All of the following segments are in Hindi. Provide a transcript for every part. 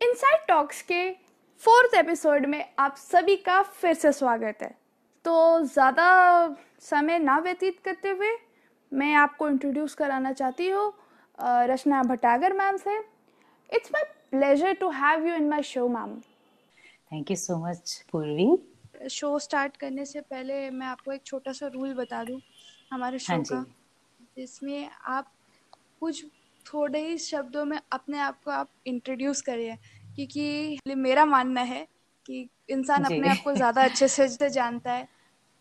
इनसाइड टॉक्स के फोर्थ एपिसोड में आप सभी का फिर से स्वागत है। तो ज़्यादा समय ना व्यतीत करते हुए मैं आपको इंट्रोड्यूस कराना चाहती हूँ रचना भटागर मैम से। It's my pleasure to have you in my show ma'am thank you so much Purvi show start करने से पहले मैं आपको एक छोटा सा रूल बता दूँ हमारे शो हाँ का जिसमें आप कुछ थोड़े ही शब्दों में अपने आप को आप इंट्रोड्यूस करिए क्योंकि मेरा मानना है कि इंसान अपने आप को ज़्यादा अच्छे से जानता है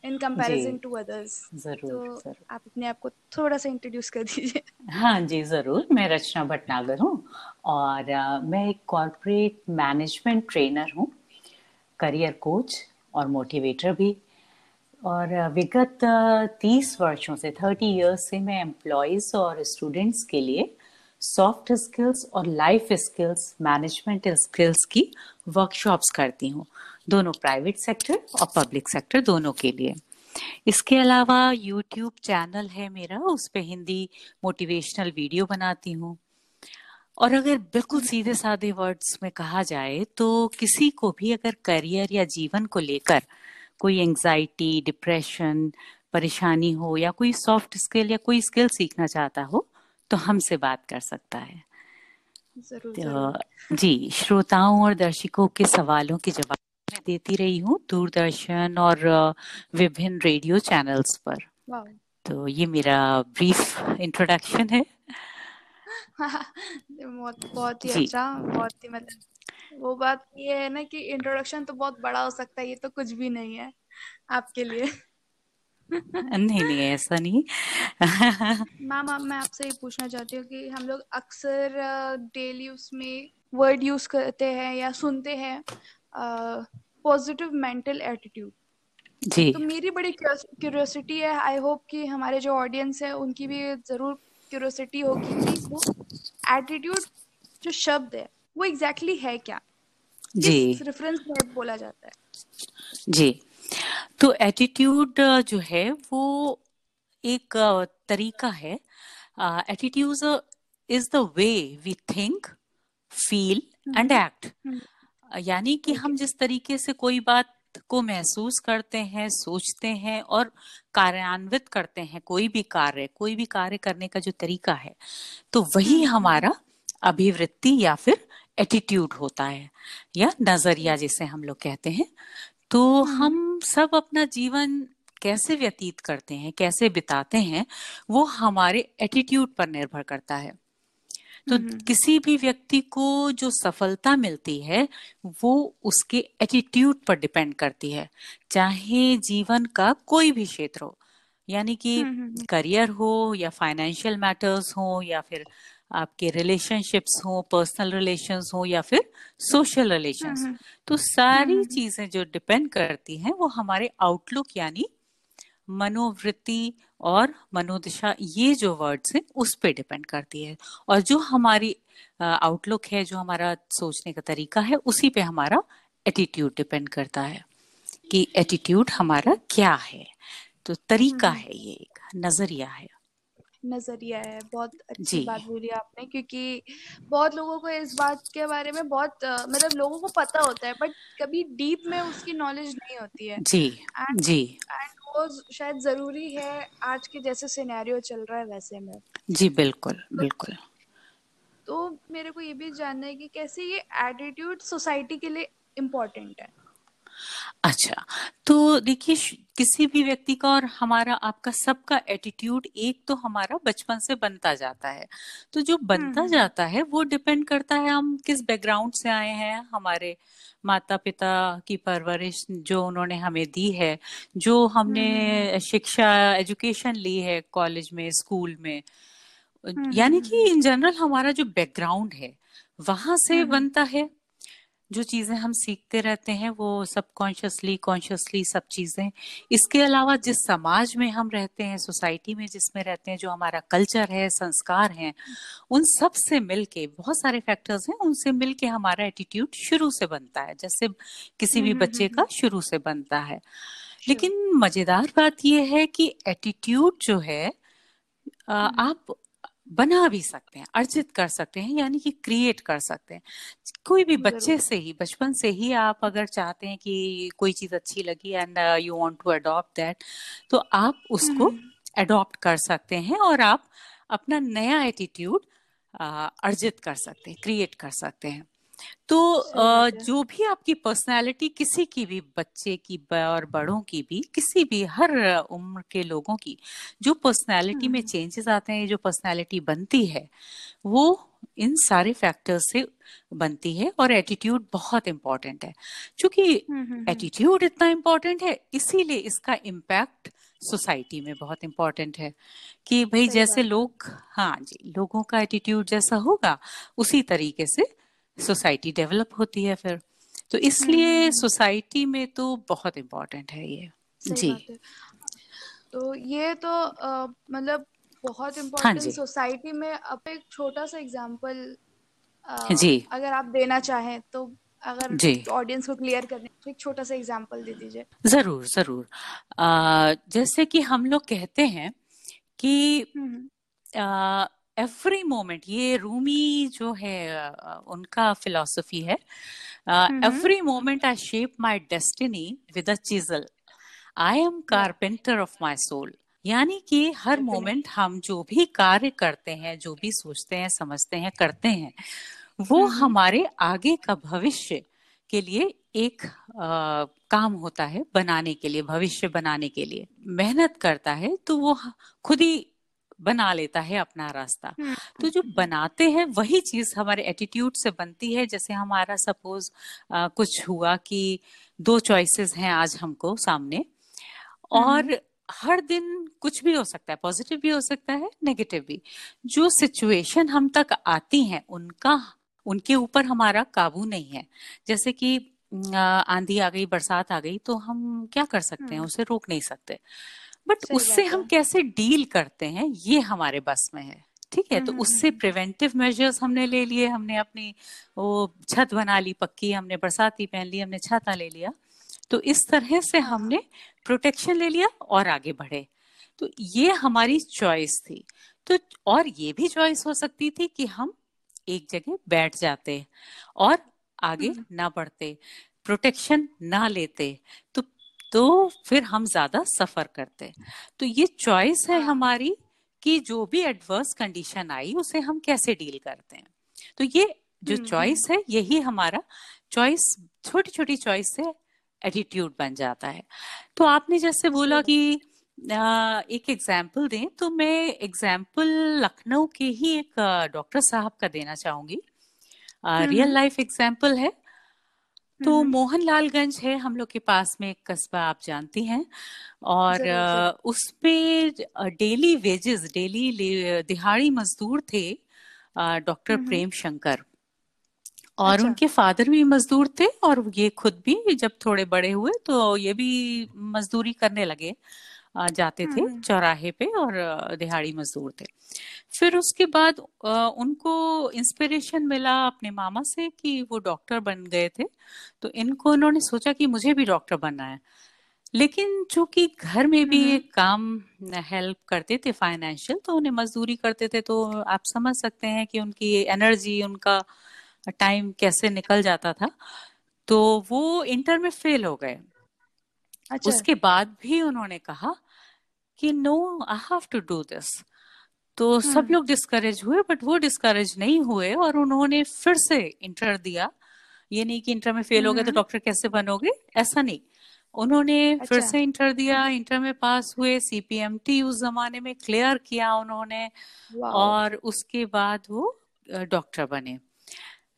इन कंपैरिजन टू अदर्स ज़रूर तो आप अपने आप को थोड़ा सा इंट्रोड्यूस कर दीजिए। हाँ जी ज़रूर। मैं रचना भटनागर हूँ और आ, मैं एक कॉरपोरेट मैनेजमेंट ट्रेनर हूँ करियर कोच और मोटिवेटर भी। और विगत तीस वर्षों से थर्टी इयर्स से मैं एम्प्लॉयज़ और स्टूडेंट्स के लिए सॉफ्ट स्किल्स और लाइफ स्किल्स मैनेजमेंट स्किल्स की वर्कशॉप्स करती हूँ। दोनों प्राइवेट सेक्टर और पब्लिक सेक्टर दोनों के लिए। इसके अलावा यूट्यूब चैनल है मेरा उस पर हिंदी मोटिवेशनल वीडियो बनाती हूँ। और अगर बिल्कुल सीधे साधे वर्ड्स में कहा जाए तो किसी को भी अगर करियर या जीवन को लेकर कोई एंजाइटी डिप्रेशन परेशानी हो या कोई सॉफ्ट स्किल या कोई स्किल सीखना चाहता हो तो हमसे बात कर सकता है। ज़रूर, तो, ज़रूर। जी श्रोताओं और दर्शकों के सवालों के जवाब मैं देती रही हूँ दूरदर्शन और विभिन्न रेडियो चैनल्स पर। तो ये मेरा ब्रीफ इंट्रोडक्शन है। बहुत बहुत ही अच्छा बहुत ही मतलब वो बात ये है ना कि इंट्रोडक्शन तो बहुत बड़ा हो सकता है ये तो कुछ भी नहीं है आपके लिए। नहीं नहीं ऐसा नहीं। मैम मैं आपसे ये पूछना चाहती हूँ कि हम लोग अक्सर डेली उसमें वर्ड यूज़ करते हैं या सुनते हैं पॉजिटिव मेंटल एटीट्यूड जी। तो मेरी बड़ी क्यूरियोसिटी है। आई होप कि हमारे जो ऑडियंस है उनकी भी ज़रूर क्यूरियोसिटी होगी कि वो एटीट्यूड जो शब्द है वो एग्जैक्टली exactly है क्या? जी। रेफरेंस में बोला जाता है? जी। तो एटीट्यूड जो है वो एक तरीका है। Attitude is the way we think feel and act यानी कि हम जिस तरीके से कोई बात को महसूस करते हैं सोचते हैं और कार्यान्वित करते हैं कोई भी कार्य कोई भी कार्य करने का जो तरीका है तो वही हम्म। हमारा अभिवृत्ति या फिर एटीट्यूड होता है या नज़रिया जिसे हम लोग कहते हैं। तो हम्म। हम सब अपना जीवन कैसे व्यतीत करते हैं कैसे बिताते हैं वो हमारे एटीट्यूड पर निर्भर करता है। तो हम्म। किसी भी व्यक्ति को जो सफलता मिलती है वो उसके एटीट्यूड पर डिपेंड करती है। चाहे जीवन का कोई भी क्षेत्र हो यानी कि करियर हम्म, हो या फाइनेंशियल मैटर्स हो या फिर आपके रिलेशनशिप्स हो पर्सनल रिलेशंस हो या फिर सोशल रिलेशंस तो सारी चीज़ें जो डिपेंड करती हैं वो हमारे आउटलुक यानी मनोवृत्ति और मनोदशा ये जो वर्ड्स हैं उस पर डिपेंड करती है। और जो हमारी आउटलुक है जो हमारा सोचने का तरीका है उसी पे हमारा एटीट्यूड डिपेंड करता है कि एटीट्यूड हमारा क्या है। तो तरीका है ये एक नज़रिया है। नज़रिया है बहुत अच्छी बात बोली आपने क्योंकि बहुत लोगों को इस बात के बारे में बहुत मतलब लोगों को पता होता है बट कभी डीप में उसकी नॉलेज नहीं होती है। जी and, जी। एंड वो शायद ज़रूरी है आज के जैसे सिनेरियो चल रहा है वैसे में। जी बिल्कुल बिल्कुल। तो मेरे को ये भी जानना है कि कैसे ये एटीट्यूड सोसाइटी के लिए इम्पोर्टेंट है। अच्छा तो देखिए किसी भी व्यक्ति का और हमारा आपका सबका एटीट्यूड एक तो हमारा बचपन से बनता जाता है। तो जो बनता हम्म। जाता है वो डिपेंड करता है हम किस बैकग्राउंड से आए हैं हमारे माता पिता की परवरिश जो उन्होंने हमें दी है जो हमने हम्म। शिक्षा एजुकेशन ली है कॉलेज में स्कूल में। हम्म, यानी कि इन जनरल हमारा जो बैकग्राउंड है वहाँ से बनता है। जो चीज़ें हम सीखते रहते हैं वो सबकॉन्शियसली कॉन्शियसली सब चीज़ें। इसके अलावा जिस समाज में हम रहते हैं सोसाइटी में जिसमें रहते हैं जो हमारा कल्चर है संस्कार है उन सबसे मिलके बहुत सारे फैक्टर्स हैं उनसे मिलके हमारा एटीट्यूड शुरू से बनता है जैसे किसी भी हम्म, बच्चे हम्म, का हम्म। शुरू से बनता है। लेकिन मज़ेदार बात यह है कि एटीट्यूड जो है आप बना भी सकते हैं अर्जित कर सकते हैं यानी कि क्रिएट कर सकते हैं। कोई भी बच्चे से ही बचपन से ही आप अगर चाहते हैं कि कोई चीज़ अच्छी लगी and you want to adopt that तो आप उसको अडॉप्ट कर सकते हैं और आप अपना नया एटीट्यूड अर्जित कर सकते हैं क्रिएट कर सकते हैं। तो जो भी आपकी पर्सनालिटी किसी की भी बच्चे की और बड़ों की भी किसी भी हर उम्र के लोगों की जो पर्सनालिटी में चेंजेस हम्म। आते हैं जो पर्सनालिटी बनती है वो इन सारे फैक्टर्स से बनती है और एटीट्यूड बहुत इंपॉर्टेंट है। क्योंकि एटीट्यूड हम्म, हम्म, इतना इम्पोर्टेंट है इसीलिए इसका इम्पैक्ट सोसाइटी में बहुत इम्पोर्टेंट है कि भाई जैसे लोग हाँ जी लोगों का एटीट्यूड जैसा होगा उसी तरीके से सोसाइटी डेवलप होती है फिर। तो इसलिए सोसाइटी हम्म, हम्म, हम्म। में तो बहुत इम्पोर्टेंट है ये। जी। तो ये तो मतलब बहुत इम्पोर्टेंट हाँ सोसाइटी में अब एक छोटा सा एग्जांपल जी। अगर आप देना चाहें तो अगर जी। ऑडियंस को क्लियर करने तो एक छोटा सा एग्जांपल दे दीजिए। ज़रूर ज़रूर। आ, जैसे कि हम लोग कहते हैं कि एवरी मोमेंट ये रूमी जो है उनका फिलोसफी है every moment I shape my destiny with a chisel I am carpenter of my soul यानी कि हर मोमेंट हम जो भी कार्य करते हैं जो भी सोचते हैं समझते हैं करते हैं वो हमारे आगे का भविष्य के लिए एक आ, काम होता है बनाने के लिए भविष्य बनाने के लिए। मेहनत करता है तो वो खुद ही बना लेता है अपना रास्ता। हम्म, तो जो बनाते हैं वही चीज़ हमारे एटीट्यूड से बनती है। जैसे हमारा सपोज़ कुछ हुआ कि दो चॉइसेस हैं आज हमको सामने और हम्म। हर दिन कुछ भी हो सकता है पॉजिटिव भी हो सकता है नेगेटिव भी। जो सिचुएशन हम तक आती हैं उनका उनके ऊपर हमारा काबू नहीं है। जैसे कि आंधी आ गई बरसात आ गई तो हम क्या कर सकते हैं? हम्म। उसे रोक नहीं सकते। बट उससे हम कैसे डील करते हैं ये हमारे बस में है ठीक है? तो हम्म, उससे प्रिवेंटिव हम्म, मेजर्स हमने ले लिए हमने अपनी वो छत बना ली पक्की हमने बरसाती पहन ली हमने छाता ले लिया। तो इस तरह से। हमने प्रोटेक्शन ले लिया और आगे बढ़े। तो ये हमारी चॉइस थी। तो और ये भी चॉइस हो सकती थी कि हम एक जगह बैठ जाते और आगे हम्म। ना बढ़ते प्रोटेक्शन ना लेते। तो तो फिर हम ज़्यादा सफ़र करते तो ये चॉइस है। हमारी कि जो भी एडवर्स कंडीशन आई उसे हम कैसे डील करते हैं। तो ये जो चॉइस हम्म, हम्म। है यही हमारा चॉइस छोटी छोटी चॉइस से एटीट्यूड बन जाता है। तो आपने जैसे बोला कि एक एग्ज़ाम्पल दें तो मैं एग्ज़ाम्पल लखनऊ के ही एक डॉक्टर साहब का देना चाहूँगी। रियल लाइफ एग्ज़ाम्पल है। तो। मोहनलालगंज है हम लोग के पास में एक कस्बा आप जानती हैं। और उस पे डेली वेजेस डेली दिहाड़ी मजदूर थे डॉक्टर प्रेम शंकर और अच्छा। उनके फादर भी मजदूर थे और ये खुद भी जब थोड़े बड़े हुए तो ये भी मजदूरी करने लगे। जाते थे चौराहे पे और दिहाड़ी मजदूर थे। फिर उसके बाद उनको इंस्पिरेशन मिला अपने मामा से कि वो डॉक्टर बन गए थे। तो इनको उन्होंने सोचा कि मुझे भी डॉक्टर बनना है। लेकिन चूँकि घर में भी एक काम हेल्प करते थे फाइनेंशियल तो उन्हें मजदूरी करते थे। तो आप समझ सकते हैं कि उनकी एनर्जी उनका टाइम कैसे निकल जाता था। तो वो इंटर में फेल हो गए। अच्छा। उसके बाद भी उन्होंने कहा कि no I have to do this तो सब हम्म। लोग डिस्करेज हुए बट वो डिस्करेज नहीं हुए और उन्होंने फिर से इंटर दिया ये नहीं कि इंटर में फेल हो गए तो डॉक्टर हम्म। कैसे बनोगे ऐसा नहीं उन्होंने अच्छा। फिर से इंटर दिया इंटर में पास हुए सीपीएमटी उस जमाने में क्लियर किया उन्होंने और उसके बाद वो डॉक्टर बने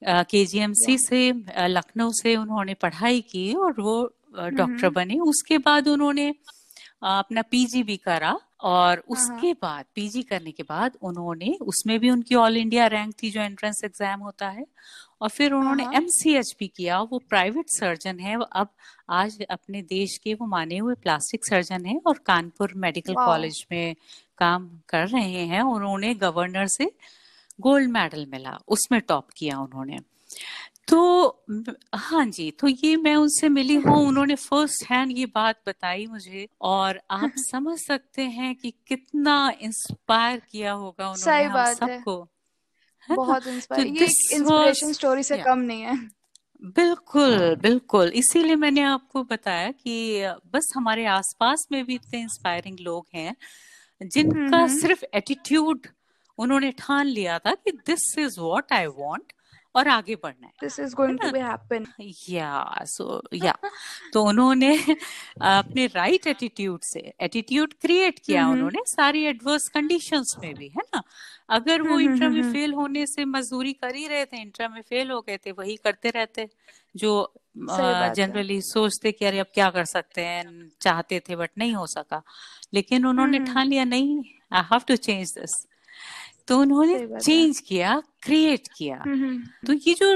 के जी एम सी से लखनऊ से उन्होंने पढ़ाई की और वो डॉक्टर हम्म। बने। उसके बाद उन्होंने अपना पीजी भी करा और हाँ, हाँ। उसके बाद पीजी करने के बाद उन्होंने उसमें भी उनकी ऑल इंडिया रैंक थी जो एंट्रेंस एग्ज़ाम होता है और फिर उन्होंने एम सी एच पी किया। वो प्राइवेट सर्जन है। वो अब आज अपने देश के वो माने हुए प्लास्टिक सर्जन है और कानपुर मेडिकल कॉलेज में काम कर रहे हैं। उन्होंने गवर्नर से गोल्ड मेडल मिला। उसमें टॉप किया उन्होंने। तो हाँ जी तो ये मैं उनसे मिली हूँ उन्होंने फ़र्स्ट हैंड ये बात बताई मुझे और आप समझ सकते हैं कि कितना इंस्पायर किया होगा उन्होंने हम सबको बहुत इंस्पायर तो ये इंस्पिरेशन स्टोरी से कम नहीं है। बिल्कुल बिल्कुल। इसीलिए मैंने आपको बताया कि बस हमारे आसपास में भी इतने इंस्पायरिंग लोग हैं जिनका सिर्फ़ एटीट्यूड उन्होंने ठान लिया था कि this is what I want और आगे बढ़ना है this is going to be happen या सो या तो उन्होंने अपने राइट एटीट्यूड से एटीट्यूड क्रिएट किया mm-hmm. उन्होंने सारी एडवर्स कंडीशंस में भी है ना? अगर वो इंटर mm-hmm, में फेल mm-hmm, होने से मजदूरी कर ही रहे थे इंटर में फेल हो गए थे वही करते रहते जो जनरली सोचते कि अरे अब क्या कर सकते हैं चाहते थे बट नहीं हो सका। लेकिन उन्होंने ठान लिया नहीं I have to change this तो उन्होंने चेंज किया क्रिएट किया। हम्म, हम्म। तो ये जो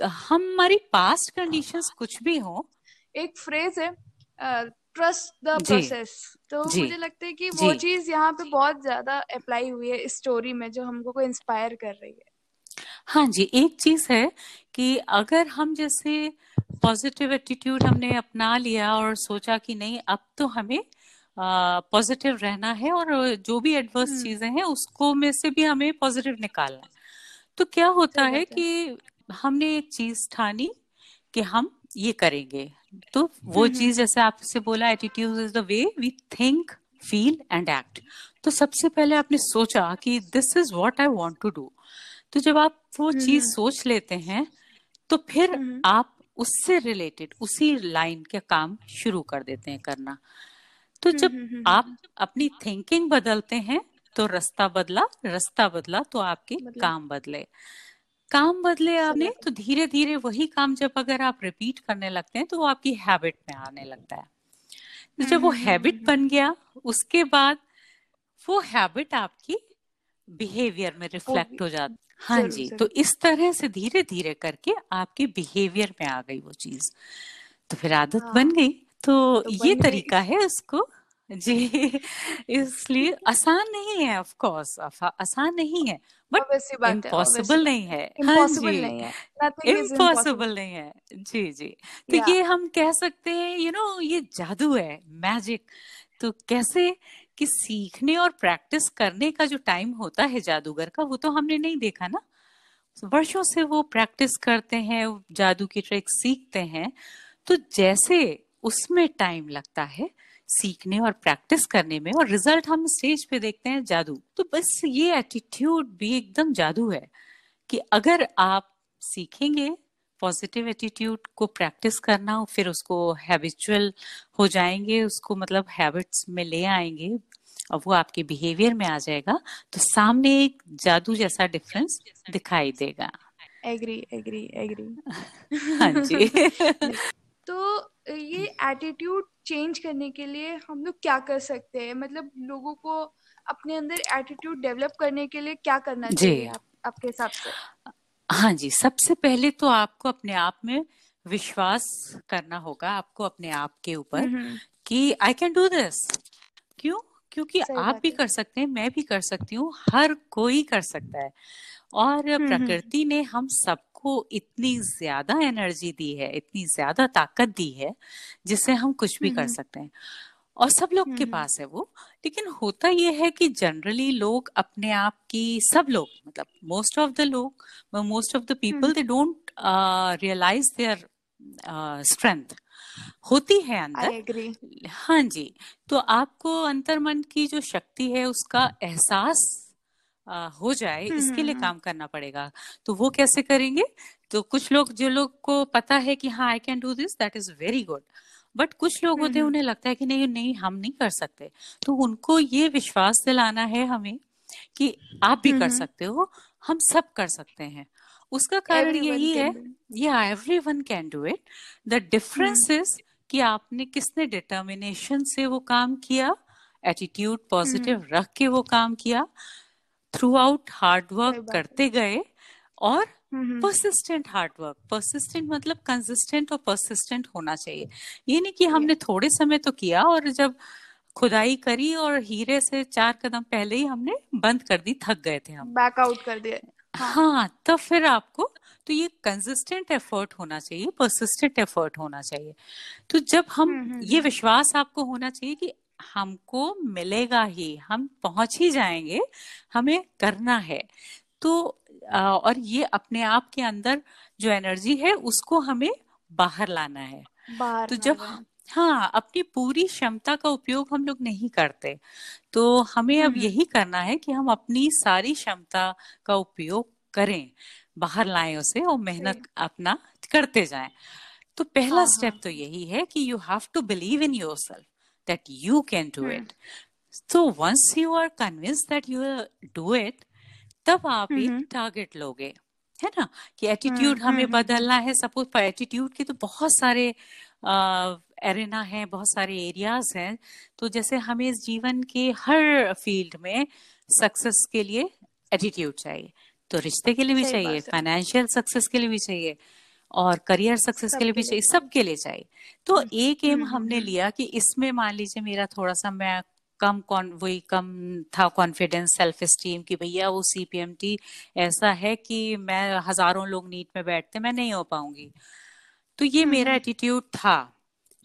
हमारी पास्ट कंडीशंस कुछ भी हो एक फ्रेज है ट्रस्ट द प्रोसेस तो मुझे लगता है कि वो चीज़ यहाँ पे बहुत ज़्यादा अप्लाई हुई है इस स्टोरी में जो हमको को इंस्पायर कर रही है। हाँ जी एक चीज़ है कि अगर हम जैसे पॉजिटिव एटीट्यूड हमने अपना लिया और सोचा कि नहीं अब तो हमें पॉजिटिव रहना है और जो भी एडवर्स हम्म। चीज़ें हैं उसको में से भी हमें पॉजिटिव निकालना है। तो क्या होता है कि हमने एक चीज़ ठानी कि हम ये करेंगे। तो वो हम्म, चीज़ हम्म। जैसे आपसे बोला attitude is the way we think feel and act तो सबसे पहले आपने सोचा कि this is what I want to do तो जब आप वो चीज़ सोच लेते हैं तो फिर आप उससे रिलेटेड उसी लाइन के काम शुरू कर देते हैं करना। तो हम्म, जब हम्म, हम्म, आप अपनी थिंकिंग बदलते हैं तो रास्ता बदला रास्ता बदला तो आपके काम बदले। काम बदले आपने तो धीरे धीरे वही काम जब अगर आप रिपीट करने लगते हैं तो वो आपकी हैबिट में आने लगता है। तो जब वो हैबिट बन गया उसके बाद वो हैबिट आपकी बिहेवियर में रिफ्लेक्ट हो जाती हाँ जी तो इस तरह से धीरे धीरे करके आपके बिहेवियर में आ गई वो चीज़। तो फिर आदत हाँ। बन गई। तो, तो ये तरीका है उसको जी इसलिए आसान नहीं है ऑफ़ कोर्स आसान नहीं है बट इम्पॉसिबल नहीं है। इम्पॉसिबल नहीं है। इम्पॉसिबल नहीं है। जी जी। तो yeah. ये हम कह सकते हैं यू नो ये जादू है मैजिक तो कैसे कि सीखने और प्रैक्टिस करने का जो टाइम होता है जादूगर का वो तो हमने नहीं देखा ना। वर्षों से वो प्रैक्टिस करते हैं जादू की ट्रिक सीखते हैं। तो जैसे उसमें टाइम लगता है सीखने और प्रैक्टिस करने में और रिज़ल्ट हम स्टेज पे देखते हैं जादू। तो बस ये एटीट्यूड भी एकदम जादू है कि अगर आप सीखेंगे पॉजिटिव एटीट्यूड को प्रैक्टिस करना फिर उसको हैबिचुअल हो जाएँगे उसको मतलब हैबिट्स में ले आएँगे और वो आपके बिहेवियर में आ जाएगा तो सामने एक जादू जैसा डिफरेंस दिखाई देगा। एग्री एग्री एग्री हाँ जी। तो ये एटीट्यूड चेंज करने के लिए हम लोग क्या कर सकते हैं? मतलब लोगों को अपने अंदर एटीट्यूड डेवलप करने के लिए क्या करना चाहिए आप, आपके हिसाब से? हाँ जी सबसे पहले तो आपको अपने आप में विश्वास करना होगा आपको अपने आप के ऊपर कि आई कैन डू दिस क्यों? क्योंकि आप भी कर सकते हैं मैं भी कर सकती हूँ हर कोई कर सकता है। और प्रकृति ने हम सब को इतनी ज़्यादा एनर्जी दी है इतनी ज़्यादा ताकत दी है जिससे हम कुछ भी कर सकते हैं। और सब लोग के पास है वो लेकिन होता ये है कि जनरली लोग अपने आप की सब लोग मतलब मोस्ट ऑफ़ द लोग most of the people they don't realise their strength होती है अंदर। हाँ जी तो आपको अंतर मन की जो शक्ति है उसका एहसास हो जाए इसके लिए काम करना पड़ेगा। तो वो कैसे करेंगे? तो कुछ लोग जो लोग को पता है कि हाँ I can do this that is very good but कुछ लोग होते हैं उन्हें लगता है कि नहीं नहीं हम नहीं कर सकते। तो उनको ये विश्वास दिलाना है हमें कि आप भी कर सकते हो हम सब कर सकते हैं। उसका कारण यही है या everyone can do it the difference is कि आपने किसने डिटर्मिनेशन से वो काम किया एटीट्यूड पॉजिटिव रख के वो काम किया थ्रू आउट हार्ड वर्क करते गए और परसिस्टेंट हार्ड वर्क परसिस्टेंट मतलब कंसिस्टेंट और परसिस्टेंट होना चाहिए। ये नहीं कि हमने थोड़े समय तो किया और जब खुदाई करी और हीरे से चार कदम पहले ही हमने बंद कर दी थक गए थे हम। बैक आउट कर दिए। हाँ, हाँ तो फिर आपको तो ये कंसिस्टेंट एफर्ट होना चाहिए परसिस्टेंट एफर्ट होना चाहिए। तो जब हम हम्म, हम्म, ये हम्म। विश्वास आपको होना चाहिए कि हमको मिलेगा ही हम पहुँच ही जाएँगे हमें करना है। तो और ये अपने आप के अंदर जो एनर्जी है उसको हमें बाहर लाना है। बाहर तो जब हाँ। अपनी पूरी क्षमता का उपयोग हम लोग नहीं करते तो हमें अब यही करना है कि हम अपनी सारी क्षमता का उपयोग करें बाहर लाएँ उसे और मेहनत अपना करते जाएँ। तो पहला स्टेप हाँ, हाँ। तो यही है कि you have to believe in yourself that you can do it तो once you are convince that you do it तब आप एक टारगेट लोगे है ना? कि एटीट्यूड हमें बदलना है। सपोज़ एटीट्यूड के तो बहुत सारे एरेना है बहुत सारे एरियाज़ हैं। तो जैसे हमें इस जीवन के हर फ़ील्ड में सक्सेस के लिए एटीट्यूड चाहिए। तो रिश्ते के लिए भी चाहिए फाइनेंशियल सक्सेस के लिए भी चाहिए। और करियर सक्सेस के लिए भी चाहिए सबके लिए चाहिए। तो हम्म, एक एम हम्म, हमने हम्म। लिया कि इसमें मान लीजिए मेरा थोड़ा सा मैं कम कौन वही कम था कॉन्फिडेंस सेल्फ स्टीम कि भैया वो सीपीएमटी ऐसा है कि मैं हज़ारों लोग नीट में बैठते मैं नहीं हो पाऊँगी। तो ये मेरा एटीट्यूड था।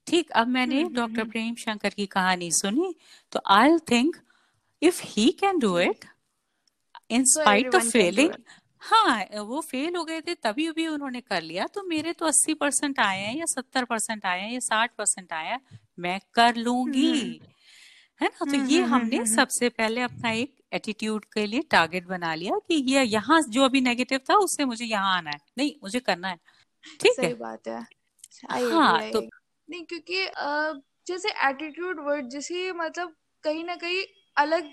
ठीक अब मैंने डॉक्टर प्रेम शंकर की कहानी सुनी तो I think if he can do it in spite of failing हाँ वो फेल हो गए थे तभी भी उन्होंने कर लिया। तो मेरे तो अस्सी परसेंट आए हैं या सत्तर परसेंट आए हैं या साठ परसेंट आए हैं मैं कर लूँगी। है ना? तो ये हमने सबसे पहले अपना एक एटीट्यूड के लिए टारगेट बना लिया कि ये यहाँ जो अभी नेगेटिव था उससे मुझे यहाँ आना है। नहीं मुझे करना है। ठीक है? बात है। हाँ तो नहीं क्योंकि जैसे एटीट्यूड वर्ड जैसे मतलब कहीं ना कहीं अलग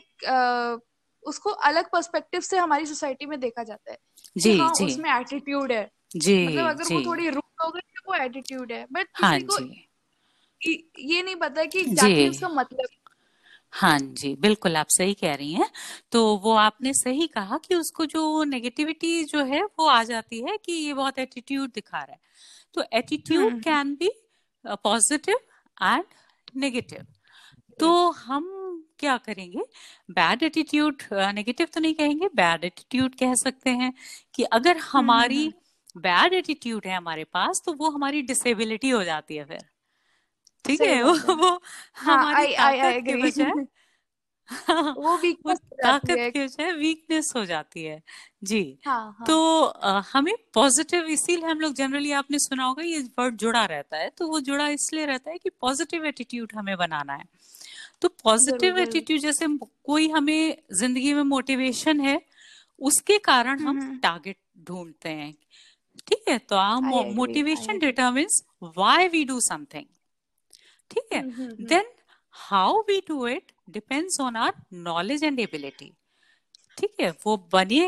उसको अलग पर्सपेक्टिव से हमारी सोसाइटी में देखा जाता है जी हाँ, जी। उसमें एटीट्यूड है। जी मतलब अगर जी, वो थोड़ी रूट हो गई तो वो एटीट्यूड है। बट हाँ, को ये नहीं पता कि उसका मतलब हाँ जी बिल्कुल आप सही कह रही हैं। तो वो आपने सही कहा कि उसको जो नेगेटिविटी जो है वो आ जाती है कि ये बहुत एटीट्यूड दिखा रहा है। तो attitude can be positive and negative तो हम क्या करेंगे? बैड एटीट्यूड नेगेटिव तो नहीं कहेंगे बैड एटीट्यूड कह सकते हैं कि अगर हमारी बैड हम्म, एटीट्यूड हम्म। है हमारे पास तो वो हमारी डिसेबिलिटी हो जाती है फिर। ठीक है? वो वो हाँ, हमारी ताकत के बजाय वो वीकनेस ताकत की बजाय वीकनेस हो जाती है। जी। हाँ, हाँ. तो आ, हमें पॉजिटिव इसीलिए हम लोग जनरली आपने सुना होगा ये वर्ड जुड़ा रहता है तो वो जुड़ा इसलिए रहता है कि पॉजिटिव एटीट्यूड हमें बनाना है। तो पॉजिटिव एटीट्यूड जैसे कोई हमें ज़िंदगी में मोटिवेशन है उसके कारण हम टारगेट ढूंढते हैं। ठीक है तो motivation determines why we do something ठीक है then how we do it depends on our knowledge and ability ठीक है वो बने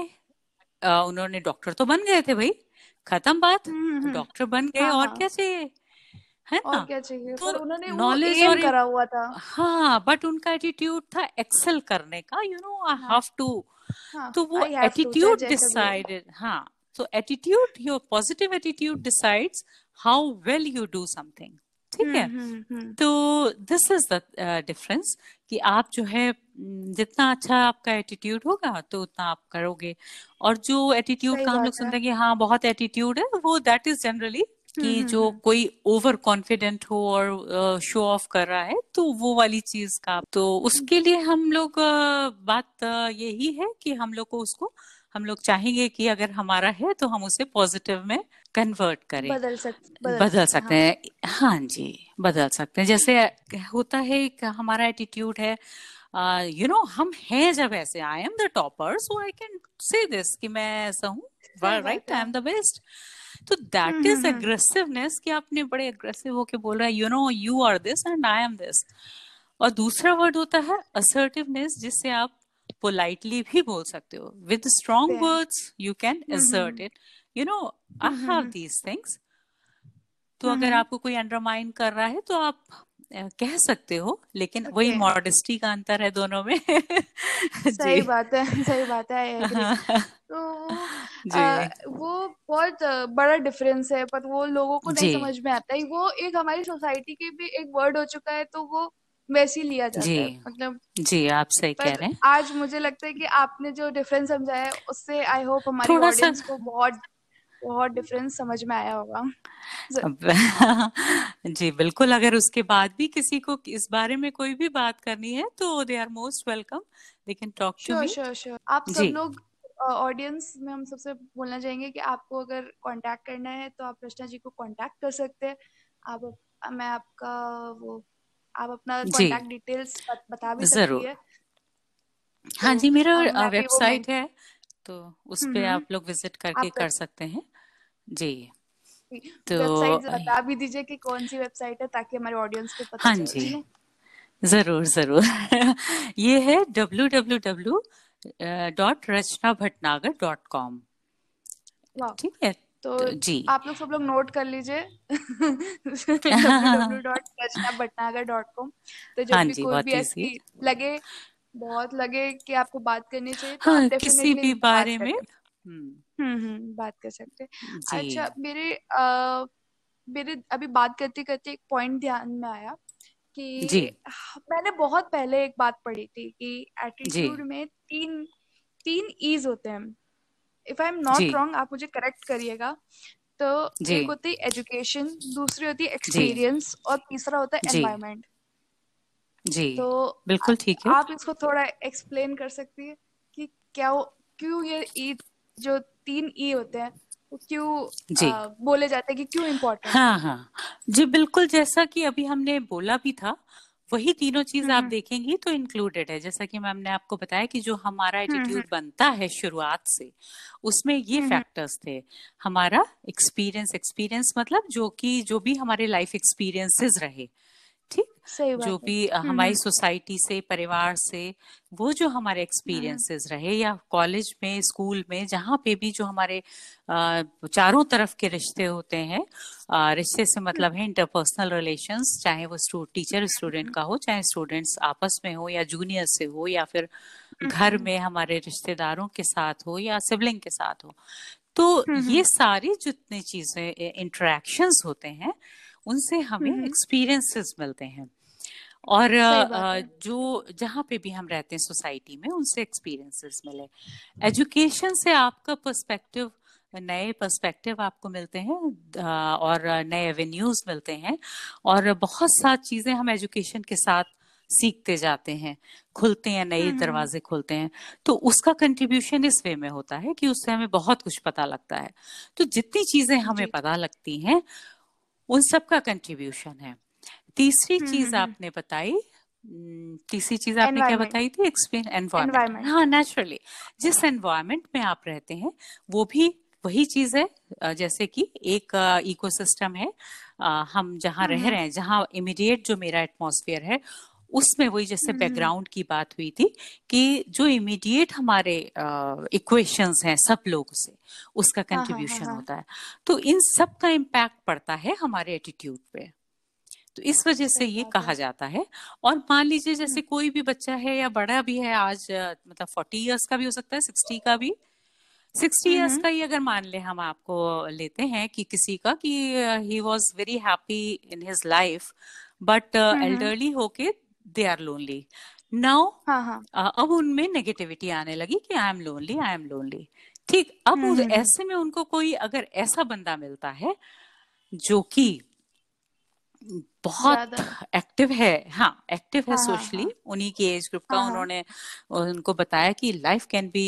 उन्होंने डॉक्टर तो बन गए थे भाई। खत्म बात डॉक्टर बन गए हाँ, और हाँ. क्या चाहिए? है ना? और क्या चाहिए? तो उन्होंने नॉलेज और करा हुआ था। हाँ बट उनका एटीट्यूड था एक्सेल करने का you know I have to तो वो एटीट्यूड डिसाइडेड हाँ so attitude your positive attitude decides how well you do something ठीक है? हम्म, हम्म, हम्म। तो दिस इज़ द डिफरेंस कि आप जो है जितना अच्छा आपका एटीट्यूड होगा तो उतना आप करोगे। और जो एटीट्यूड का हम लोग सुनते हैं कि हाँ बहुत एटीट्यूड है वो दैट इज़ जनरली कि जो कोई ओवर कॉन्फिडेंट हो और शो ऑफ़ कर रहा है तो वो वाली चीज़ का। तो उसके लिए हम लोग बात यही है कि हम लोग को उसको हम लोग चाहेंगे कि अगर हमारा है तो हम उसे पॉजिटिव में कन्वर्ट करें। बदल सकते बदल, बदल सकते हाँ. हैं। हाँ जी बदल सकते हैं। जैसे होता है एक हमारा एटीट्यूड है you uh, know you know, हम हैं जब ऐसे I am the topper so I can say this कि मैं ऐसा हूँ। Right I am the best तो दैट इज़ एग्रेसिवनेस कि आपने बड़े एग्रेसिव होके बोल रहा है you know you are this and I am this और दूसरा वर्ड होता है असर्टिवनेस जिससे आप पोलाइटली भी बोल सकते हो. With strong words you can assert it you know I have these things तो अगर mm-hmm. आपको कोई अंडरमाइन कर रहा है तो आप कह सकते हो लेकिन okay. वही मॉडेस्टी का अंतर है दोनों में। सही बात है सही बात है तो आ, वो बहुत बड़ा डिफरेंस है पर वो लोगों को नहीं समझ में आता है। वो एक हमारी सोसाइटी के भी एक वर्ड हो चुका है तो वो वैसे ही लिया जाता है मतलब जी आप सही कह रहे हैं। आज मुझे लगता है कि आपने जो डिफरेंस समझाया उससे आई होप हमारे ऑडियंस को बहुत बहुत डिफरेंस समझ में आया होगा। जी बिल्कुल अगर उसके बाद भी किसी को इस बारे में कोई भी बात करनी है तो they are most welcome they can talk to me sure sure आप सब लोग ऑडियंस में हम सबसे बोलना चाहेंगे कि आपको अगर कांटेक्ट करना है तो आप रचना जी को कांटेक्ट कर सकते हैं। आप मैं आपका वो आप अपना कांटेक्ट डिटेल्स बता भी सकती है। हाँ जी मेरा वेबसाइट है तो उस पे आप लोग विज़िट करके कर सकते हैं। जी। तो बता भी दीजिए कि कौन सी वेबसाइट है ताकि हमारे ऑडियंस को पता हाँ जी। ज़रूर ज़रूर। ये है W W W dot Rachna Bhatnagar dot com ठीक है? तो, तो जी। आप लोग सब लोग नोट कर लीजिए। तो जब हाँ भी कोई भी ऐसी लगे बहुत लगे कि आपको बात करनी चाहिए तो हाँ, किसी भी बारे में। हम्म। हम्म बात कर सकते अच्छा मेरे आ, मेरे अभी बात करते करते एक पॉइंट ध्यान में आया। कि जी. मैंने बहुत पहले एक बात पढ़ी थी कि एटीट्यूड में तीन तीन ईज होते हैं। If I am not wrong आप मुझे करेक्ट करिएगा। तो एक होती है एजुकेशन दूसरी होती है एक्सपीरियंस और तीसरा होता है एनवायरमेंट जी। तो बिल्कुल ठीक है। आप इसको थोड़ा एक्सप्लेन कर सकती है कि क्या क्यों ये ई जो तीन ई होते हैं क्यों जी। आ, बोले जाते हैं कि क्यों इम्पोर्टेंट हाँ हाँ। जी बिल्कुल जैसा कि अभी हमने बोला भी था वही तीनों चीज़ आप देखेंगी तो इंक्लूडेड है। जैसा कि मैम ने आपको बताया कि जो हमारा एटीट्यूड बनता है शुरुआत से उसमें ये फैक्टर्स थे। हमारा एक्सपीरियंस एक्सपीरियंस मतलब जो कि जो भी हमारे लाइफ एक्सपीरियंसेस रहे। जो भी हमारी सोसाइटी से परिवार से वो जो हमारे एक्सपीरियंसेस रहे या कॉलेज में स्कूल में जहाँ पे भी जो हमारे चारों तरफ़ के रिश्ते होते हैं रिश्ते से मतलब है इंटरपर्सनल रिलेशंस चाहे वो टीचर स्टूडेंट का हो चाहे स्टूडेंट्स आपस में हो या जूनियर से हो या फिर घर में हमारे रिश्तेदारों के साथ हो या सिबलिंग के साथ हो। तो ये सारी जितनी चीज़ें इंटरेक्शंस होते हैं उनसे हमें एक्सपीरियंसेस मिलते हैं। और जो जहाँ पे भी हम रहते हैं सोसाइटी में उनसे एक्सपीरियंसेस मिले। एजुकेशन से आपका पर्सपेक्टिव नए पर्सपेक्टिव आपको मिलते हैं और नए एवेन्यूज मिलते हैं। और बहुत सारी चीज़ें हम एजुकेशन के साथ सीखते जाते हैं। खुलते हैं नए दरवाजे खुलते हैं। तो उसका कंट्रीब्यूशन इस वे में होता है कि उससे हमें बहुत कुछ पता लगता है। तो जितनी चीज़ें हमें पता लगती हैं उन सब का कंट्रीब्यूशन है। तीसरी हम्म, चीज़ हम्म, हम्म। आपने बताई तीसरी चीज़ आपने क्या बताई थी? एक्सप्लेन एनवायरमेंट हाँ नेचुरली जिस एनवायरमेंट में आप रहते हैं वो भी वही चीज़ है जैसे कि एक इकोसिस्टम है। हम जहाँ रह रहे हैं जहाँ इमीडिएट जो मेरा एटमॉस्फेयर है उसमें वही जैसे बैकग्राउंड की बात हुई थी कि जो इमीडिएट हमारे इक्वेशंस हैं सब लोग से उसका कंट्रीब्यूशन हाँ, हाँ, हाँ, होता है। तो इन सब का इम्पैक्ट पड़ता है हमारे एटीट्यूड पे। तो इस वजह से ये कहा जाता है। और मान लीजिए जैसे कोई भी बच्चा है या बड़ा भी है आज मतलब फोर्टी इयर्स का भी हो सकता है सिक्सटी का भी। सिक्सटी इयर्स का ही अगर मान ले हम आपको लेते हैं कि किसी का कि he was very happy in his life but elderly होके दे आर लोनली नाउ अब उनमें नेगेटिविटी आने लगी कि I am lonely I am lonely ठीक अब हम्म, हम्म, ऐसे में उनको कोई अगर ऐसा बंदा मिलता है जो कि बहुत एक्टिव है। हाँ एक्टिव है सोशली हाँ, हाँ, हाँ। उन्हीं की एज ग्रुप का उन्होंने उनको बताया कि life can be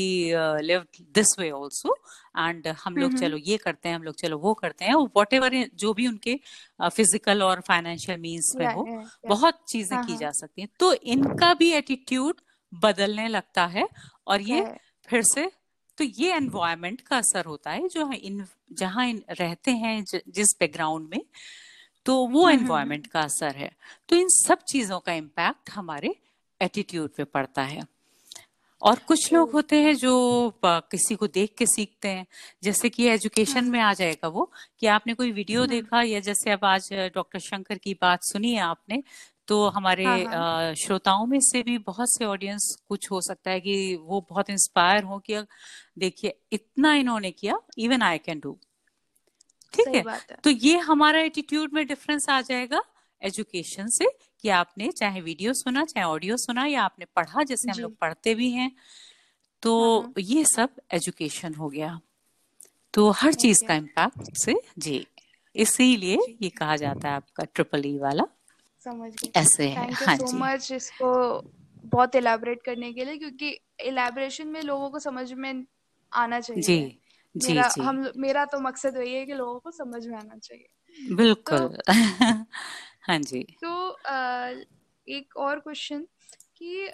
live this way also and हम लोग चलो ये करते हैं हम लोग चलो वो करते हैं। वॉट एवर जो भी उनके फ़िज़िकल और फाइनेंशियल मीन्स में हो बहुत चीज़ें की जा सकती हैं। तो इनका भी एटीट्यूड बदलने लगता है और ये फिर से तो ये एनवायरमेंट का असर होता है। जो इन जहाँ इन रहते हैं जिस बैकग्राउंड में तो वो एनवायरमेंट का असर है। तो इन सब चीज़ों का इम्पैक्ट हमारे एटीट्यूड पे पड़ता है। और कुछ लोग होते हैं जो किसी को देख के सीखते हैं। जैसे कि एजुकेशन हाँ। में आ जाएगा वो कि आपने कोई वीडियो देखा या जैसे अब आज डॉक्टर शंकर की बात सुनी है आपने तो हमारे हाँ, हाँ. श्रोताओं में से भी बहुत से ऑडियंस कुछ हो सकता है कि वो बहुत इंस्पायर हो कि देखिए इतना इन्होंने किया इवन आई कैन डू ठीक है? है। तो ये हमारा एटीट्यूड में डिफरेंस आ जाएगा एजुकेशन से कि आपने चाहे वीडियो सुना चाहे ऑडियो सुना या आपने पढ़ा जैसे हम लोग पढ़ते भी हैं तो हाँ, हाँ। ये सब एजुकेशन हो गया। तो हर चीज़ का इम्पैक्ट से जी इसीलिए ये कहा जाता है आपका ट्रिपल ई e वाला। समझ गई। ऐसे है। यू सो मच इसको बहुत इलेबोरेट करने के लिए क्योंकि इलेबोरेशन में लोगों को समझ में आना चाहिए। जी। जी मेरा जी हम मेरा तो मकसद वही है कि लोगों को समझ में आना चाहिए। बिल्कुल। तो, हाँ जी। तो आ, एक और क्वेश्चन कि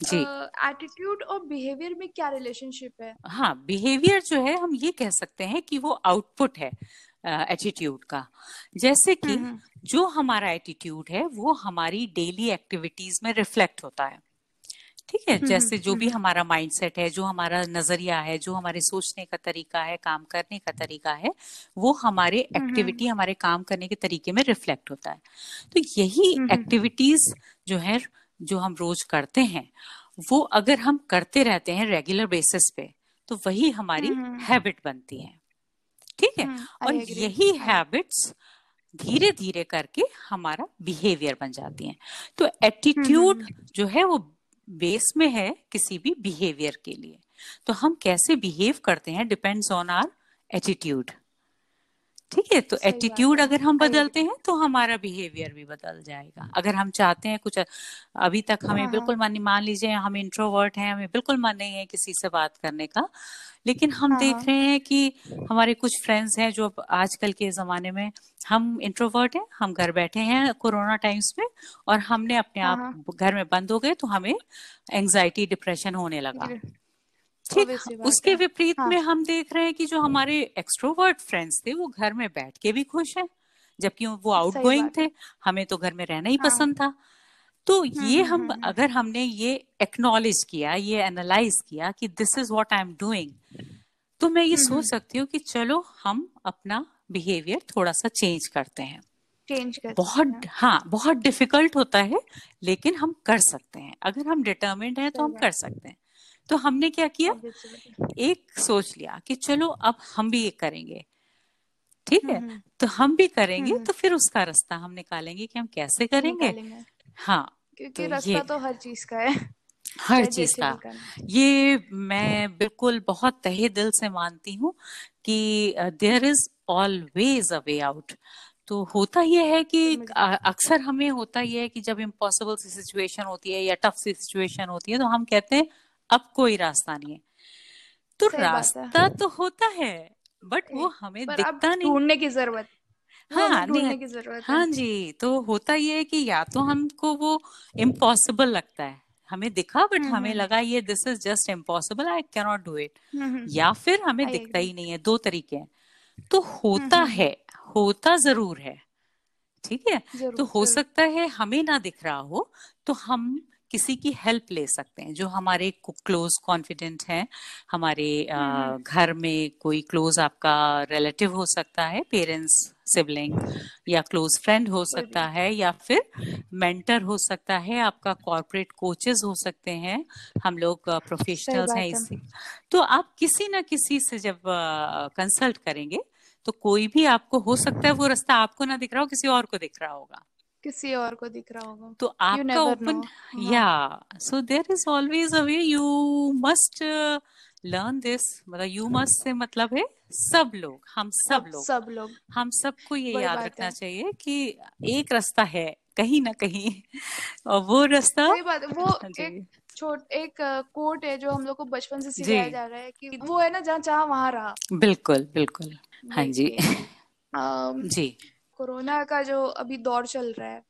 एटीट्यूड uh, और बिहेवियर में क्या रिलेशनशिप है? हाँ बिहेवियर जो है हम ये कह सकते हैं कि वो आउटपुट है एटीट्यूड uh, का। जैसे कि हम्म, हम्म। जो हमारा एटीट्यूड है वो हमारी डेली एक्टिविटीज़ में रिफ्लेक्ट होता है। ठीक है हम्म, जैसे जो भी हमारा माइंडसेट है जो हमारा नज़रिया है जो हमारे सोचने का तरीका है काम करने का तरीका है वो हमारे एक्टिविटी हमारे काम करने के तरीके में रिफ्लेक्ट होता है। तो यही एक्टिविटीज़ जो है जो हम रोज करते हैं वो अगर हम करते रहते हैं रेगुलर बेसिस पे तो वही हमारी हैबिट बनती है। ठीक है? और यही हैबिट्स धीरे धीरे करके हमारा बिहेवियर बन जाती है। तो एटीट्यूड जो है वो बेस में है किसी भी बिहेवियर के लिए। तो हम कैसे बिहेव करते हैं डिपेंड्स ऑन आर एटीट्यूड ठीक है तो एटीट्यूड अगर हम बदलते हैं तो हमारा बिहेवियर भी बदल जाएगा। अगर हम चाहते हैं कुछ अभी तक हमें हाँ, बिल्कुल हाँ। मन मान लीजिए हम इंट्रोवर्ट हैं हमें बिल्कुल मन नहीं है किसी से बात करने का लेकिन हम हाँ, देख रहे हैं कि हमारे कुछ फ्रेंड्स हैं जो आजकल के जमाने में हम इंट्रोवर्ट हैं हम घर बैठे हैं कोरोना टाइम्स में और हमने अपने आप घर में बंद हो गए तो हमें एंजाइटी डिप्रेशन होने लगा। ठीक उसके विपरीत हाँ. में हम देख रहे हैं कि जो हमारे एक्सट्रोवर्ट फ्रेंड्स थे वो घर में बैठ के भी खुश हैं जबकि वो आउट गोइंग थे। हमें तो घर में रहना ही हाँ. पसंद था। तो हम्म, ये हम्म, हम हम्म, अगर हमने ये एक्नॉलेज किया ये एनालाइज किया कि this is what I am doing तो मैं ये सोच सकती हूँ कि चलो हम अपना बिहेवियर थोड़ा सा चेंज करते हैं। चेंज कर बहुत हाँ। बहुत डिफ़िकल्ट होता है लेकिन हम कर सकते हैं। अगर हम डिटर्मिंड हैं तो हम कर सकते हैं। तो हमने क्या किया? एक सोच लिया कि चलो अब हम भी ये करेंगे। ठीक है? हम्म, हम्म। तो हम भी करेंगे हम्म, तो फिर उसका रास्ता हम निकालेंगे कि हम कैसे करेंगे? हाँ क्योंकि तो रास्ता तो हर चीज़ का है। हर चीज़ का। ये मैं बिल्कुल बहुत तहे दिल से मानती हूँ कि there is always a way out तो होता यह है कि अक्सर हमें होता यह है कि जब इम्पॉसिबल सी सिचुएशन होती है या टफ सी सिचुएशन होती है तो हम कहते हैं अब कोई रास्ता नहीं है। तो रास्ता तो होता है बट वो हमें दिखता नहीं। ढूँढने की ज़रूरत हाँ नहीं की ज़रूरत हाँ। जी तो होता ये है कि या तो हमको वो इम्पॉसिबल लगता है। हमें दिखा बट हमें लगा ये this is just impossible I cannot do it या फिर हमें दिखता ही नहीं है दो तरीके हैं। तो होता है होता ज़रूर है ठीक है? तो हो सकता है हमें ना दिख रहा हो तो हम किसी की हेल्प ले सकते हैं जो हमारे क्लोज कॉन्फिडेंट हैं हमारे हम्म। घर में कोई क्लोज आपका रिलेटिव हो सकता है पेरेंट्स सिबलिंग या क्लोज फ्रेंड हो सकता है या फिर मेंटर हो सकता है आपका कॉर्पोरेट कोचेस हो सकते हैं हम लोग प्रोफेशनल्स हैं इसी तो आप किसी ना किसी से जब कंसल्ट करेंगे तो कोई भी आपको हो सकता है वो रास्ता आपको ना दिख रहा हो किसी और को दिख रहा होगा। किसी और को दिख रहा होगा। तो आपका ओपन या so there is always a way you must learn this मतलब यू मस्ट से मतलब है सब लोग हम सब लोग। सब लोग। हम सबको ये याद रखना चाहिए कि एक रास्ता है कहीं ना कहीं। और वो रास्ता बात वो एक छोट एक कोट है जो हम लोग को बचपन से सिखाया जा रहा है कि वो है ना जहाँ चाह वहाँ रहा। बिल्कुल बिल्कुल। हाँ जी। जी। कोरोना का जो अभी दौर चल रहा है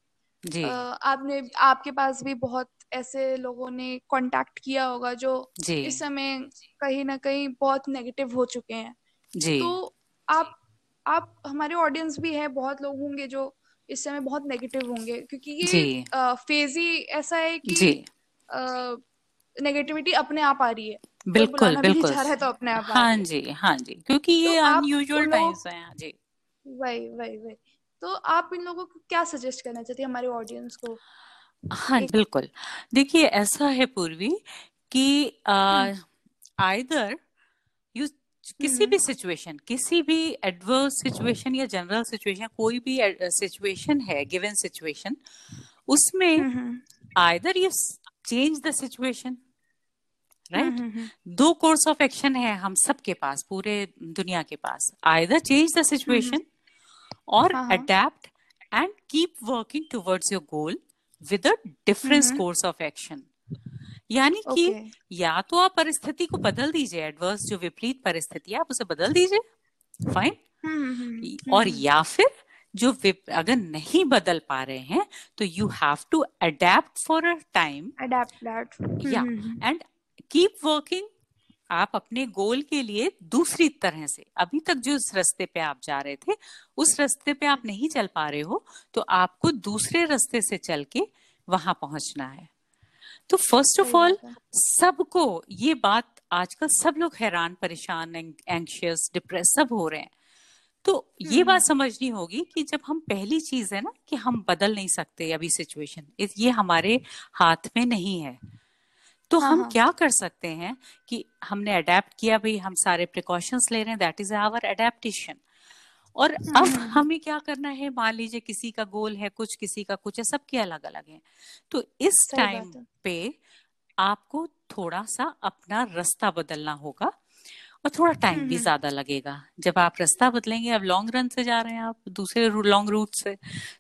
जी। आपने आपके पास भी बहुत ऐसे लोगों ने कांटेक्ट किया होगा जो जी। इस समय कहीं ना कहीं बहुत नेगेटिव हो चुके हैं। जी। तो आप आप हमारे ऑडियंस भी है बहुत लोग होंगे जो इस समय बहुत नेगेटिव होंगे क्योंकि ये फ़ेज़ ही ऐसा है कि नेगेटिविटी अपने आप आ रही है। बिल्कुल बिल्कुल। है तो अपने आप हाँ जी हाँ जी क्योंकि ये अनयूजुअल तो टाइम्स हैं हाँ जी। वही वही वही। तो आप इन लोगों को क्या सजेस्ट करना चाहती हैं हमारे ऑडियंस को? हाँ बिल्कुल। देखिए ऐसा है पूर्वी कि आइदर हम्म। यू किसी भी सिचुएशन हम्म। किसी भी एडवर्स सिचुएशन या जनरल सिचुएशन कोई भी सिचुएशन है गिवन सिचुएशन उसमें either you change the situation right हम्म, दो कोर्स ऑफ़ एक्शन है हम सबके पास पूरे दुनिया के पास। आइदर चेंज द सिचुएशन और adapt and keep working towards your goal with a difference course of action यानी कि okay. या तो आप परिस्थिति को बदल दीजिए एडवर्स जो विपरीत परिस्थिति है आप उसे बदल दीजिए। फाइन और या फिर जो अगर नहीं बदल पा रहे हैं तो you have to adapt for a time adapt या एंड कीप वर्किंग आप अपने गोल के लिए दूसरी तरह से अभी तक जो इस रास्ते पे आप जा रहे थे उस रास्ते पे आप नहीं चल पा रहे हो तो आपको दूसरे रास्ते से चल के वहाँ पहुँचना है। तो फ़र्स्ट ऑफ़ ऑल सबको ये बात आजकल सब लोग हैरान परेशान एंशियस डिप्रेस सब हो रहे हैं। तो ये बात हम्म। समझनी होगी कि जब हम पहली चीज़ है ना कि हम बदल नहीं सकते अभी सिचुएशन ये हमारे हाथ में नहीं है। तो हाँ, हम हाँ. क्या कर सकते हैं कि हमने अडेप्ट किया भाई हम सारे प्रिकॉशंस ले रहे हैं दैट इज़ आवर अडेप्टेशन और हम्म, अब हम्म। हमें क्या करना है? मान लीजिए किसी का गोल है कुछ किसी का कुछ है सबके अलग अलग है। तो इस टाइम पे आपको थोड़ा सा अपना रास्ता बदलना होगा। और थोड़ा टाइम भी ज़्यादा लगेगा। जब आप रास्ता बदलेंगे अब लॉन्ग रन से जा रहे हैं आप दूसरे लॉन्ग रूट से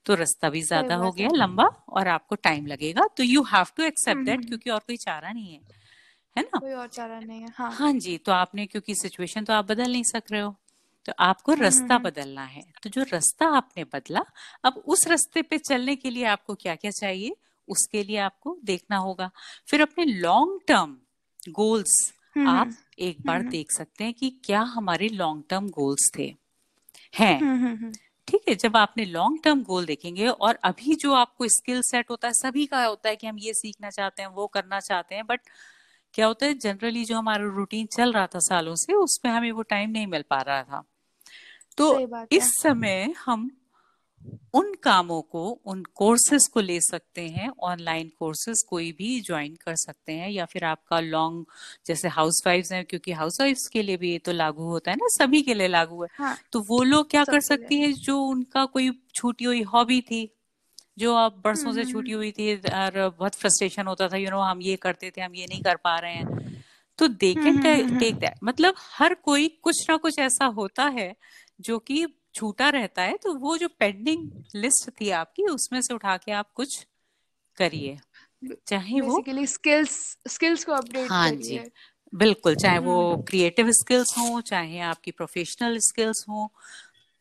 तो रास्ता भी ज़्यादा हो गया लंबा और आपको टाइम लगेगा। तो you have to accept that क्योंकि और कोई चारा नहीं है है ना? कोई और चारा नहीं है हाँ, हाँ जी तो आपने क्योंकि सिचुएशन तो आप बदल नहीं सक रहे हो तो आपको रास्ता बदलना है। तो जो रास्ता आपने बदला अब उस रास्ते पे चलने के लिए आपको क्या क्या चाहिए उसके लिए आपको देखना होगा। फिर अपने लॉन्ग टर्म गोल्स आप एक बार देख सकते हैं कि क्या हमारे लॉन्ग टर्म गोल्स थे। हैं। ठीक है जब आपने लॉन्ग टर्म गोल देखेंगे और अभी जो आपको स्किल सेट होता है सभी का होता है कि हम ये सीखना चाहते हैं वो करना चाहते हैं बट क्या होता है जनरली जो हमारा रूटीन चल रहा था सालों से उसमें हमें वो टाइम नहीं मिल पा रहा था। तो इस समय हम उन कामों को उन कोर्सेज को ले सकते हैं ऑनलाइन कोर्सेज कोई भी ज्वाइन कर सकते हैं या फिर आपका लॉन्ग जैसे हाउस वाइफ हैं क्योंकि हाउस वाइफ के लिए भी ये तो लागू होता है ना सभी के लिए लागू है। हाँ, तो वो लोग क्या कर सकती है जो उनका कोई छूटी हुई हॉबी थी जो अब बरसों से छूटी हुई थी और बहुत फ्रस्ट्रेशन होता था यू नो हम ये करते थे हम ये नहीं कर पा रहे हैं। तो दे कैन टेक दैट मतलब हर कोई कुछ ना कुछ ऐसा होता है जो कि छूटा रहता है तो वो जो पेंडिंग लिस्ट थी आपकी उसमें से उठा के आप कुछ करिए। चाहे वो स्किल्स स्किल्स को अपडेट हाँ जी बिल्कुल चाहे वो क्रिएटिव स्किल्स हो चाहे आपकी प्रोफेशनल स्किल्स हो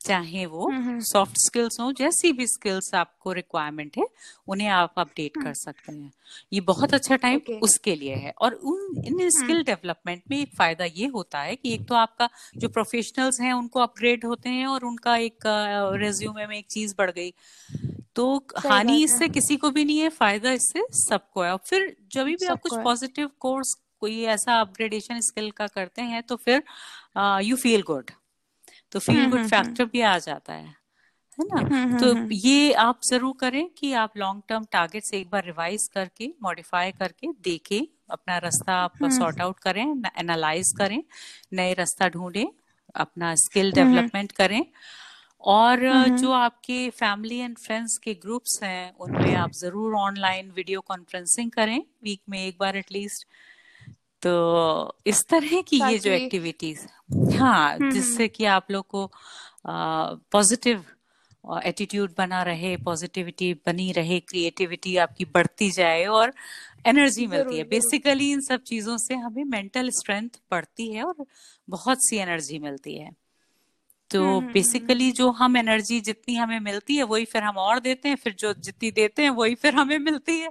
चाहे वो सॉफ्ट स्किल्स हो जैसी भी स्किल्स आपको रिक्वायरमेंट है उन्हें आप अपडेट कर सकते हैं। ये बहुत अच्छा टाइम okay. उसके लिए है। और उन इन स्किल डेवलपमेंट में एक फ़ायदा ये होता है कि एक तो आपका जो प्रोफेशनल्स हैं उनको अपग्रेड होते हैं और उनका एक रेज्यूमे में एक चीज़ बढ़ गई। तो हानि इससे किसी को भी नहीं है फ़ायदा इससे सबको है। और फिर जब भी आप कुछ पॉजिटिव कोर्स कोई ऐसा अपग्रेडेशन स्किल का करते हैं तो फिर यू फील गुड तो फील गुड फैक्टर भी आ जाता है है ना? हम्म, हम्म, तो हम्म। ये आप ज़रूर करें कि आप लॉन्ग टर्म टारगेट्स एक बार रिवाइज करके मॉडिफाई करके देखें अपना रास्ता आप सॉर्ट आउट करें एनालाइज करें नए रास्ता ढूंढें अपना स्किल डेवलपमेंट करें और जो आपके फैमिली एंड फ्रेंड्स के ग्रुप्स हैं उनमें आप ज़रूर ऑनलाइन वीडियो कॉन्फ्रेंसिंग करें वीक में एक बार एटलीस्ट तो इस तरह की ये जो एक्टिविटीज़ हाँ। हम्म, जिससे हम्म। कि आप लोग को पॉजिटिव एटीट्यूड बना रहे पॉजिटिविटी बनी रहे क्रिएटिविटी आपकी बढ़ती जाए और एनर्जी मिलती है। बेसिकली इन सब चीज़ों से हमें मेंटल स्ट्रेंथ बढ़ती है और बहुत सी एनर्जी मिलती है। तो बेसिकली हम्म, जो हम एनर्जी जितनी हमें मिलती है वही फिर हम और देते हैं फिर जो जितनी देते हैं वही फिर हमें मिलती है।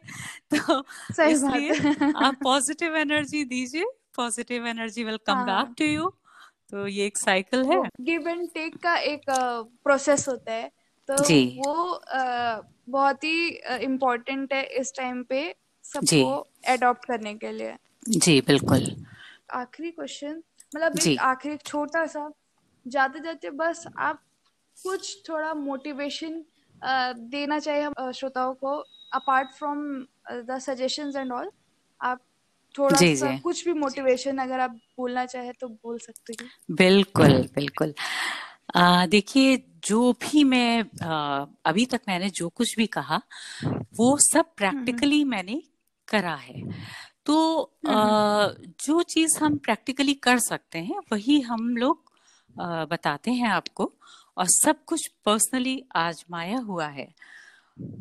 तो इसलिए आप पॉजिटिव एनर्जी दीजिए positive energy will come back to you तो ये एक साइकिल है। गिव एंड टेक का एक प्रोसेस होता है। तो जी. वो uh, बहुत ही इम्पोर्टेंट है इस टाइम पे सबको एडॉप्ट करने के लिए। जी बिल्कुल। आखिरी क्वेश्चन मतलब आखिरी छोटा सा जाते जाते बस आप कुछ थोड़ा मोटिवेशन देना चाहिए श्रोताओं को apart from the suggestions and all आप थोड़ा जी, सा जी. कुछ भी मोटिवेशन अगर आप बोलना चाहे तो बोल सकते हैं बिल्कुल बिल्कुल देखिए जो भी मैं आ, अभी तक मैंने जो कुछ भी कहा वो सब प्रैक्टिकली हम्म, हम्म। मैंने करा है तो आ, जो चीज़ हम प्रैक्टिकली कर सकते हैं वही हम लोग बताते हैं आपको और सब कुछ पर्सनली आजमाया हुआ है।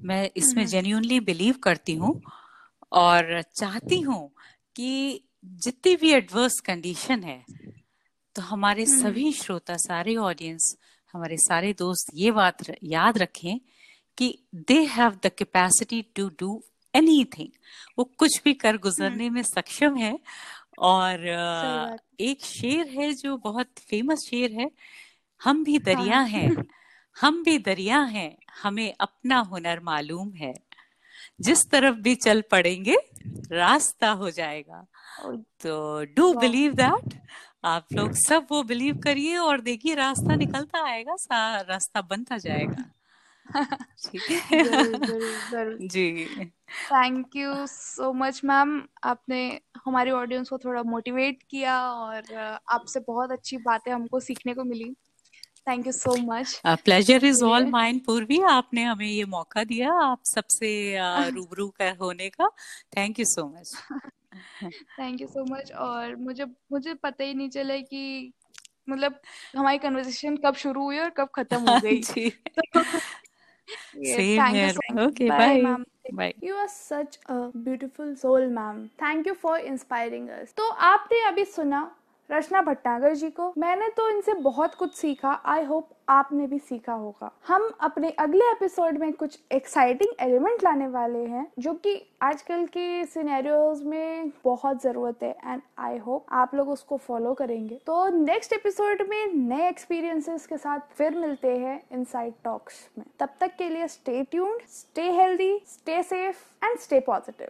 मैं इसमें जेन्यूनली बिलीव करती हूँ और चाहती हूँ कि जितनी भी एडवर्स कंडीशन है तो हमारे सभी श्रोता सारे ऑडियंस हमारे सारे दोस्त ये बात याद रखें कि they have the capacity to do anything वो कुछ भी कर गुजरने में सक्षम है और एक शेर है जो बहुत फ़ेमस शेर है। हम भी दरिया हाँ। हैं हम भी दरिया हैं। हमें अपना हुनर मालूम है। जिस तरफ़ भी चल पड़ेंगे रास्ता हो जाएगा। तो डू बिलीव दैट आप लोग सब वो बिलीव करिए और देखिए रास्ता निकलता आएगा रास्ता बनता जाएगा। है जी। Thank you so much ma'am आपने हमारी ऑडियंस को थोड़ा मोटिवेट किया और आपसे बहुत अच्छी बातें हमको सीखने को मिली। Thank you so much pleasure is all mine Purvi. आपने हमें ये मौका दिया आप सबसे रूबरू का होने का। Thank you so much thank you so much और मुझे मुझे पता ही नहीं चला कि मतलब हमारी कन्वर्सेशन कब शुरू हुई और कब खत्म हो गई। Same thank here. You so okay, bye. Bye, ma'am. Bye. You are such a beautiful soul, ma'am. Thank you for inspiring us. तो आपने अभी सुना रचना भट्टागर जी को। मैंने तो इनसे बहुत कुछ सीखा। आई होप आपने भी सीखा होगा। हम अपने अगले एपिसोड में कुछ एक्साइटिंग एलिमेंट लाने वाले हैं, जो कि आजकल के सिनेरियोज में बहुत ज़रूरत है। एंड आई होप आप लोग उसको फॉलो करेंगे। तो नेक्स्ट एपिसोड में नए एक्सपीरियंसेस के साथ फिर मिलते हैं इनसाइड टॉक्स में। तब तक के लिए stay tuned stay healthy stay safe and stay positive